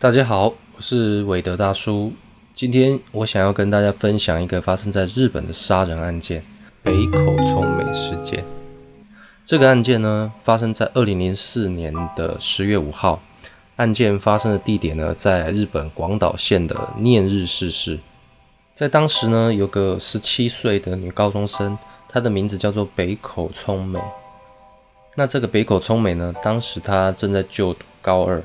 大家好，我是韦德大叔。今天我想要跟大家分享一个发生在日本的杀人案件——北口聪美事件。这个案件呢，发生在二零零四年的十月五号。案件发生的地点呢，在日本广岛县的念日市市。在当时呢，有个十七岁的女高中生，她的名字叫做北口聪美。那这个北口聪美呢，当时她正在就读高二。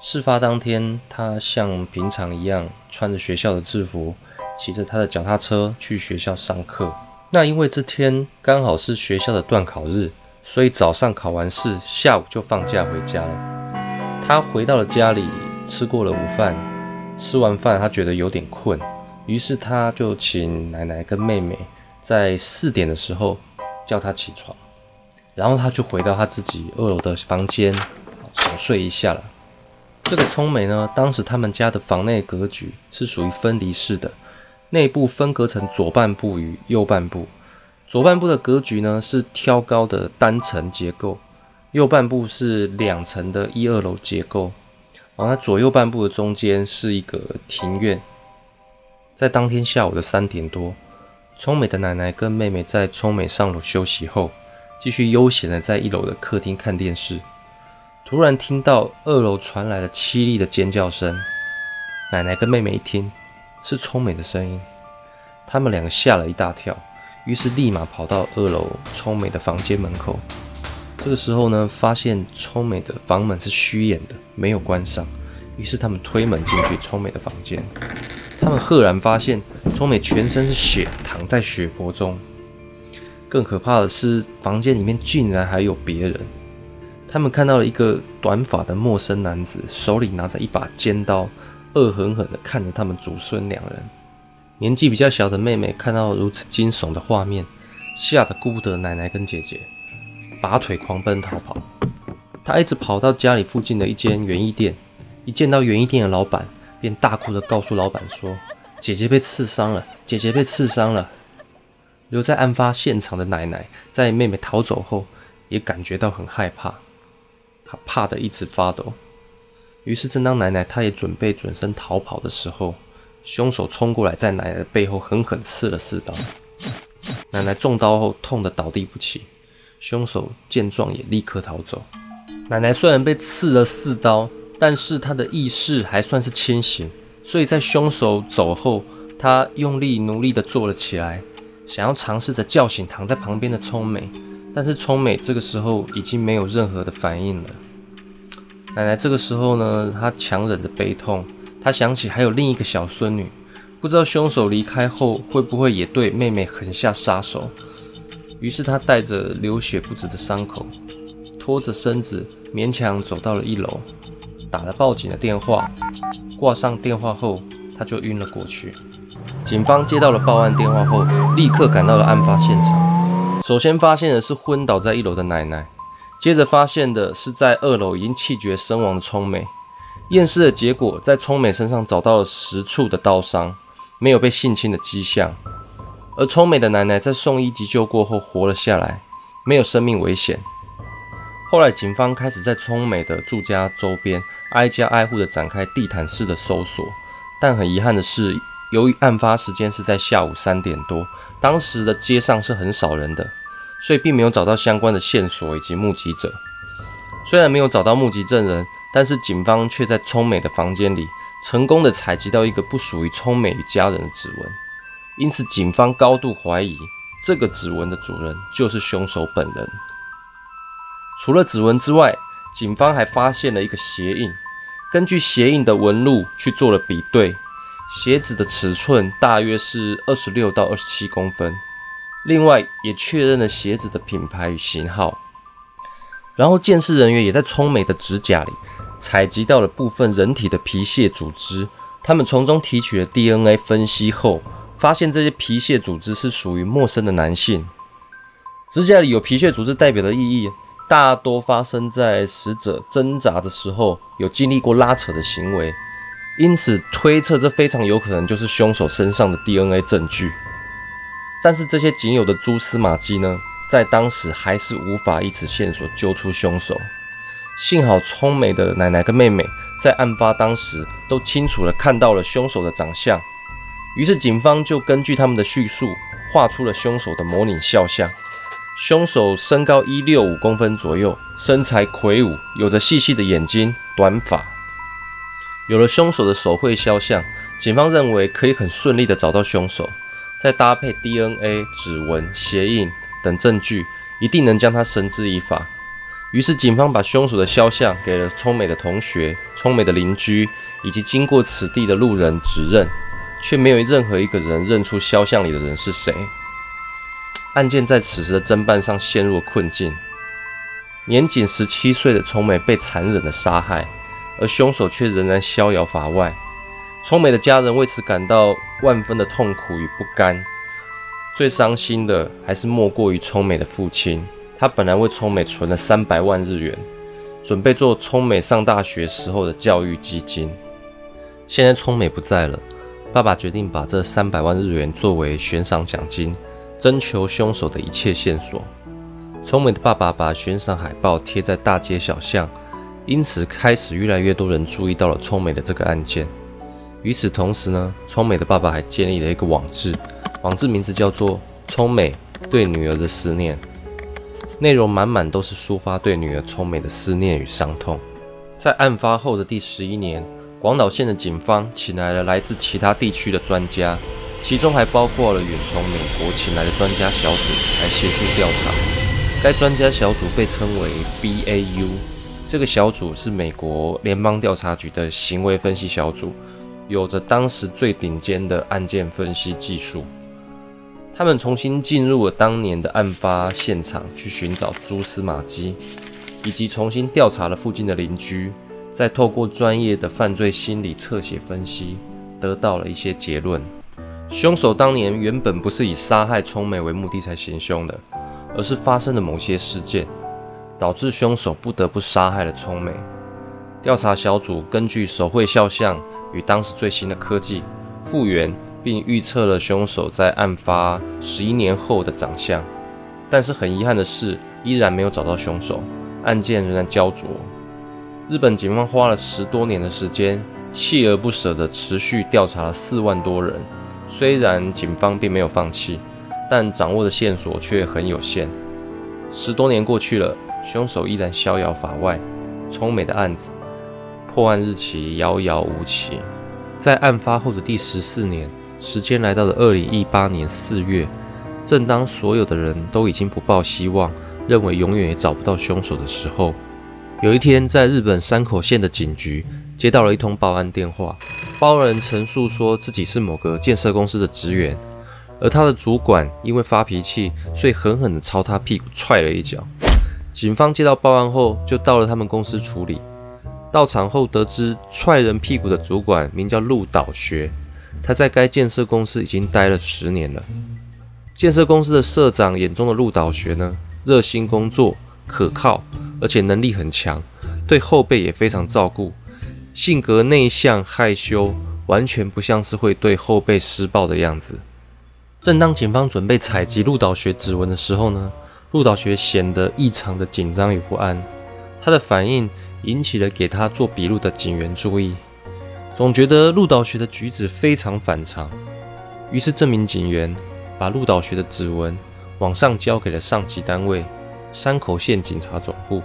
事发当天，他像平常一样穿着学校的制服，骑着他的脚踏车去学校上课。那因为这天刚好是学校的断考日，所以早上考完试，下午就放假回家了。他回到了家里，吃过了午饭。吃完饭，他觉得有点困，于是他就请奶奶跟妹妹在四点的时候叫他起床，然后他就回到他自己二楼的房间，小睡一下了。这个聪美呢，当时他们家的房内格局是属于分离式的，内部分隔成左半部与右半部。左半部的格局呢是挑高的单层结构。右半部是两层的一二楼结构，然后它左右半部的中间是一个庭院。在当天下午的三点多，聪美的奶奶跟妹妹在聪美上楼休息后，继续悠闲的在一楼的客厅看电视。突然听到二楼传来了凄厉的尖叫声，奶奶跟妹妹一听是聪美的声音，他们两个吓了一大跳，于是立马跑到二楼聪美的房间门口。这个时候呢，发现聪美的房门是虚掩的，没有关上。于是他们推门进去聪美的房间，他们赫然发现聪美全身是血，躺在血泊中。更可怕的是，房间里面竟然还有别人。他们看到了一个短发的陌生男子，手里拿着一把尖刀，恶狠狠地看着他们祖孙两人。年纪比较小的妹妹看到如此惊悚的画面，吓得顾不得奶奶跟姐姐。拔腿狂奔逃跑，她一直跑到家里附近的一间园艺店，一见到园艺店的老板，便大哭着告诉老板说：“姐姐被刺伤了，姐姐被刺伤了。”留在案发现场的奶奶，在妹妹逃走后，也感觉到很害怕，怕得一直发抖。于是，正当奶奶她也准备转身逃跑的时候，凶手冲过来，在奶奶的背后狠狠刺了四刀。奶奶中刀后，痛得倒地不起。凶手见状也立刻逃走。奶奶虽然被刺了四刀，但是她的意识还算是清醒，所以在凶手走后，她用力努力地坐了起来，想要尝试着叫醒躺在旁边的聪美。但是聪美这个时候已经没有任何的反应了。奶奶这个时候呢，她强忍着悲痛，她想起还有另一个小孙女，不知道凶手离开后会不会也对妹妹狠下杀手。于是她带着流血不止的伤口，拖着身子勉强走到了一楼，打了报警的电话。挂上电话后，她就晕了过去。警方接到了报案电话后，立刻赶到了案发现场。首先发现的是昏倒在一楼的奶奶，接着发现的是在二楼已经气绝身亡的聪美。验尸的结果，在聪美身上找到了十处的刀伤，没有被性侵的迹象。而聪美的奶奶在送医急救过后活了下来，没有生命危险。后来警方开始在聪美的住家周边挨家挨户的展开地毯式的搜索，但很遗憾的是，由于案发时间是在下午三点多，当时的街上是很少人的，所以并没有找到相关的线索以及目击者。虽然没有找到目击证人，但是警方却在聪美的房间里成功的采集到一个不属于聪美与家人的指纹。因此，警方高度怀疑这个指纹的主人就是凶手本人。除了指纹之外，警方还发现了一个鞋印。根据鞋印的纹路去做了比对，鞋子的尺寸大约是二十六到二十七公分。另外，也确认了鞋子的品牌与型号。然后，鉴识人员也在聪美的指甲里采集到了部分人体的皮屑组织。他们从中提取了 DNA 分析后。发现这些皮屑组织是属于陌生的男性。指甲里有皮屑组织代表的意义，大多发生在死者挣扎的时候有经历过拉扯的行为，因此推测这非常有可能就是凶手身上的 DNA 证据。但是这些仅有的蛛丝马迹呢，在当时还是无法以此线索揪出凶手。幸好聪美的奶奶跟妹妹在案发当时都清楚地看到了凶手的长相，于是警方就根据他们的叙述，画出了凶手的模拟肖像。凶手身高一六五公分左右，身材魁梧，有着细细的眼睛、短发。有了凶手的手绘肖像，警方认为可以很顺利地找到凶手，再搭配 DNA、指纹、鞋印等证据，一定能将他绳之以法。于是，警方把凶手的肖像给了聪美的同学、聪美的邻居以及经过此地的路人指认，却没有任何一个人认出肖像里的人是谁。案件在此时的侦办上陷入了困境。年仅十七岁的聪美被残忍的杀害，而凶手却仍然逍遥法外。聪美的家人为此感到万分的痛苦与不甘。最伤心的还是莫过于聪美的父亲。他本来为聪美存了三百万日元，准备做聪美上大学时候的教育基金。现在聪美不在了，爸爸决定把这三百万日元作为悬赏奖金，征求凶手的一切线索。聪美的爸爸把悬赏海报贴在大街小巷，因此开始越来越多人注意到了聪美的这个案件。与此同时呢，聪美的爸爸还建立了一个网志，网志名字叫做“聪美对女儿的思念”。内容满满都是抒发对女儿聪美的思念与伤痛。在案发后的第十一年，广岛县的警方请来了来自其他地区的专家，其中还包括了远从美国请来的专家小组来协助调查。该专家小组被称为 BAU，这个小组是美国联邦调查局的行为分析小组，有着当时最顶尖的案件分析技术。他们重新进入了当年的案发现场，去寻找蛛丝马迹，以及重新调查了附近的邻居，再透过专业的犯罪心理侧写分析，得到了一些结论。凶手当年原本不是以杀害聪美为目的才行凶的，而是发生了某些事件，导致凶手不得不杀害了聪美。调查小组根据手绘肖像与当时最新的科技复原。并预测了凶手在案发十一年后的长相，但是很遗憾的是，依然没有找到凶手，案件仍然焦灼。日本警方花了十多年的时间，锲而不舍地持续调查了四万多人。虽然警方并没有放弃，但掌握的线索却很有限。十多年过去了，凶手依然逍遥法外，聪美的案子破案日期遥遥无期。在案发后的第十四年。时间来到了二零一八年四月，正当所有的人都已经不抱希望，认为永远也找不到凶手的时候，有一天，在日本山口县的警局接到了一通报案电话，报案人陈述说自己是某个建设公司的职员，而他的主管因为发脾气，所以狠狠地朝他屁股踹了一脚。警方接到报案后，就到了他们公司处理。到场后得知，踹人屁股的主管名叫陆岛学。他在该建设公司已经待了十年了。建设公司的社长眼中的陆岛学呢，热心工作、可靠，而且能力很强，对后辈也非常照顾，性格内向害羞，完全不像是会对后辈施暴的样子。正当警方准备采集陆岛学指纹的时候呢，陆岛学显得异常的紧张与不安，他的反应引起了给他做笔录的警员注意。总觉得陆岛学的举止非常反常，于是这名警员把陆岛学的指纹往上交给了上级单位山口县警察总部。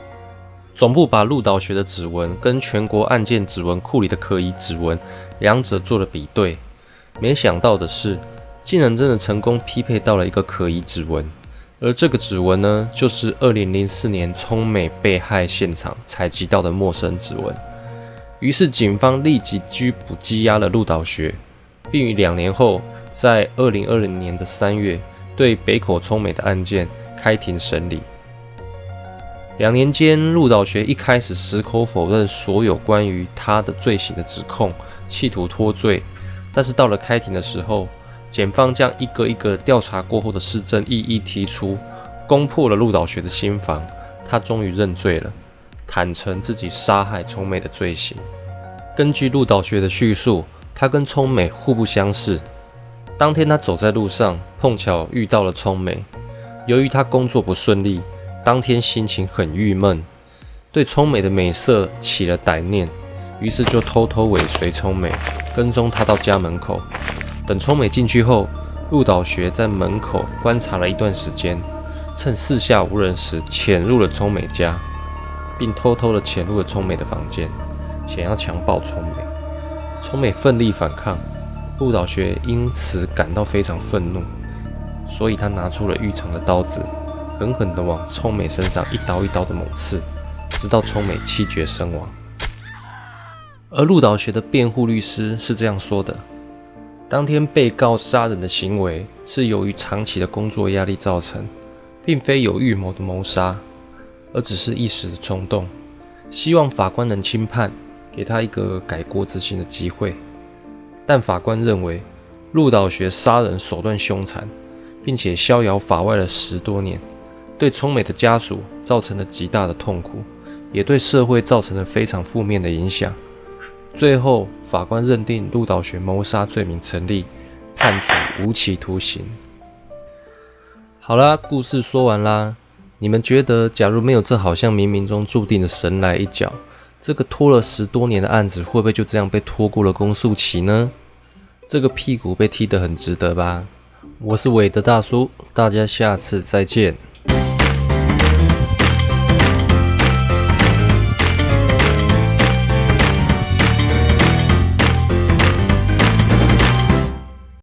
总部把陆岛学的指纹跟全国案件指纹库里的可疑指纹两者做了比对，没想到的是，竟然真的成功匹配到了一个可疑指纹，而这个指纹呢，就是2004年聪美被害现场采集到的陌生指纹。于是，警方立即拘捕羁押了陆岛学，并于两年后，在二零二零年的三月，对北口聪美的案件开庭审理。两年间，陆岛学一开始矢口否认所有关于他的罪行的指控，企图脱罪。但是到了开庭的时候，检方将一个一个调查过后的事证一一提出，攻破了陆岛学的心防，他终于认罪了。坦诚自己杀害聪美的罪行。根据陆岛学的叙述，他跟聪美互不相识。当天他走在路上，碰巧遇到了聪美。由于他工作不顺利，当天心情很郁闷，对聪美的美色起了歹念。于是就偷偷尾随聪美，跟踪他到家门口。等聪美进去后，陆岛学在门口观察了一段时间，趁四下无人时潜入了聪美家，并偷偷的潜入了聪美的房间，想要强暴聪美。聪美奋力反抗，陆岛学因此感到非常愤怒，所以他拿出了预藏的刀子，狠狠地往聪美身上一刀一刀的猛刺，直到聪美气绝身亡。而陆岛学的辩护律师是这样说的：当天被告杀人的行为是由于长期的工作压力造成，并非有预谋的谋杀，而只是一时的冲动，希望法官能轻判。给他一个改过自新的机会，但法官认为陆岛学杀人手段凶残，并且逍遥法外了十多年，对聪美的家属造成了极大的痛苦，也对社会造成了非常负面的影响。最后，法官认定陆岛学谋杀罪名成立，判处无期徒刑。好啦，故事说完啦。你们觉得，假如没有这好像冥冥中注定的神来一脚？这个拖了十多年的案子，会不会就这样被拖过了公诉期呢？这个屁股被踢得很值得吧？我是韦德大叔，大家下次再见。